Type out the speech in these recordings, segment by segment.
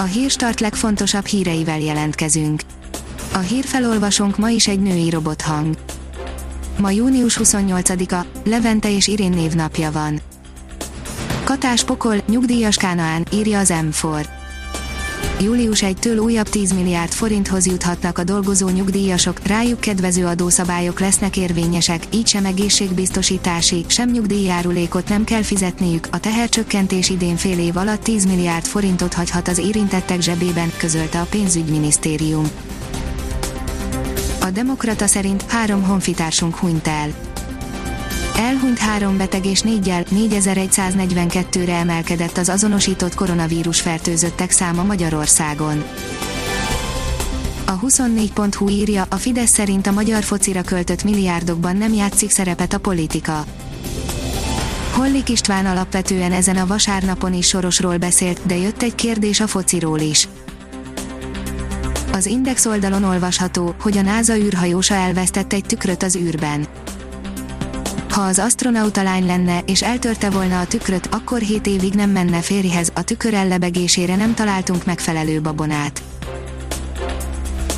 A hírstart legfontosabb híreivel jelentkezünk. A hírfelolvasónk ma is egy női robothang. Ma június 28-a, Levente és Irén névnapja van. Katás pokol, nyugdíjas Kánaán, írja az M4. Július 1-től újabb 10 milliárd forinthoz juthatnak a dolgozó nyugdíjasok, rájuk kedvező adószabályok lesznek érvényesek, így sem egészségbiztosítási, sem nyugdíjjárulékot nem kell fizetniük, a tehercsökkentés idén fél év alatt 10 milliárd forintot hagyhat az érintettek zsebében, közölte a pénzügyminisztérium. A Demokrata szerint három honfitársunk hunyt el. Elhunyt három beteg és négyel 4142-re emelkedett az azonosított koronavírus fertőzöttek száma Magyarországon. A 24.hu írja, a Fidesz szerint a magyar focira költött milliárdokban nem játszik szerepet a politika. Hollik István alapvetően ezen a vasárnapon is sorosról beszélt, de jött egy kérdés a fociról is. Az Index oldalon olvasható, hogy a NASA űrhajósa elvesztett egy tükröt az űrben. Ha az astronauta lány lenne, és eltörte volna a tükröt, akkor 7 évig nem menne férjhez, a tükör ellebegésére nem találtunk megfelelő babonát.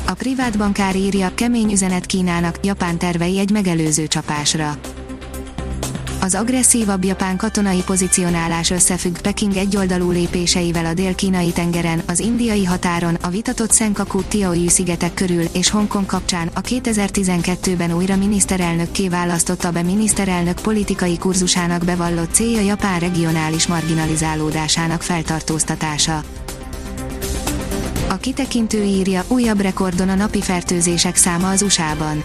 A privát bankár írja, kemény üzenet Kínának, Japán tervei egy megelőző csapásra. Az agresszívabb japán katonai pozicionálás összefügg Peking egyoldalú lépéseivel a dél-kínai tengeren, az indiai határon, a vitatott Senkaku Tiaoyu szigetek körül és Hongkong kapcsán a 2012-ben újra miniszterelnökké választotta be miniszterelnök politikai kurzusának bevallott célja Japán regionális marginalizálódásának feltartóztatása. A kitekintő írja, újabb rekordon a napi fertőzések száma az USA-ban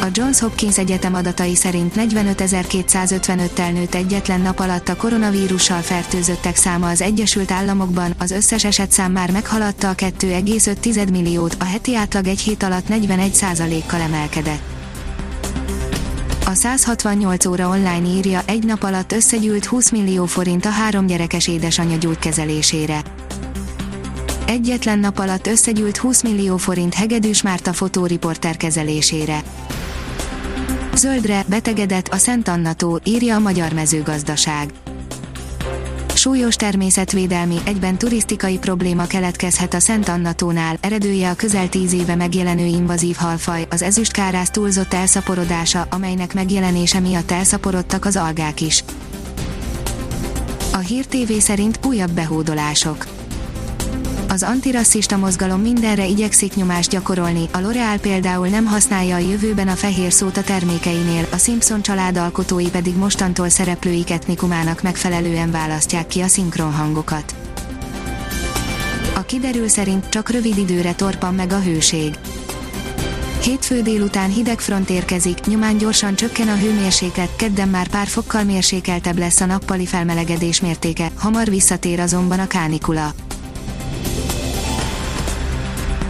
a Johns Hopkins Egyetem adatai szerint 45.255-tel nőtt egyetlen nap alatt a koronavírussal fertőzöttek száma az Egyesült Államokban, az összes esetszám már meghaladta a 2,5 milliót, a heti átlag egy hét alatt 41%-kal emelkedett. A 168 óra online írja, egy nap alatt összegyűlt 20 millió forint a három gyerekes édesanyja gyógykezelésére. Egyetlen nap alatt összegyűlt 20 millió forint Hegedűs Márta fotóriporter kezelésére. Zöldre, betegedett a Szent Annató, írja a Magyar Mezőgazdaság. Súlyos természetvédelmi, egyben turisztikai probléma keletkezhet a Szent Annatónál, eredője a közel tíz éve megjelenő invazív halfaj, az ezüstkárász túlzott elszaporodása, amelynek megjelenése miatt elszaporodtak az algák is. A Hír TV szerint újabb behódolások az antirasszista mozgalom mindenre igyekszik nyomást gyakorolni, a L'Oreal például nem használja a jövőben a fehér szót a termékeinél, a Simpson család alkotói pedig mostantól szereplőik etnikumának megfelelően választják ki a szinkronhangokat. A kiderül szerint csak rövid időre torpan meg a hőség. Hétfő délután hideg front érkezik, nyomán gyorsan csökken a hőmérséklet, kedden már pár fokkal mérsékeltebb lesz a nappali felmelegedés mértéke, hamar visszatér azonban a kánikula.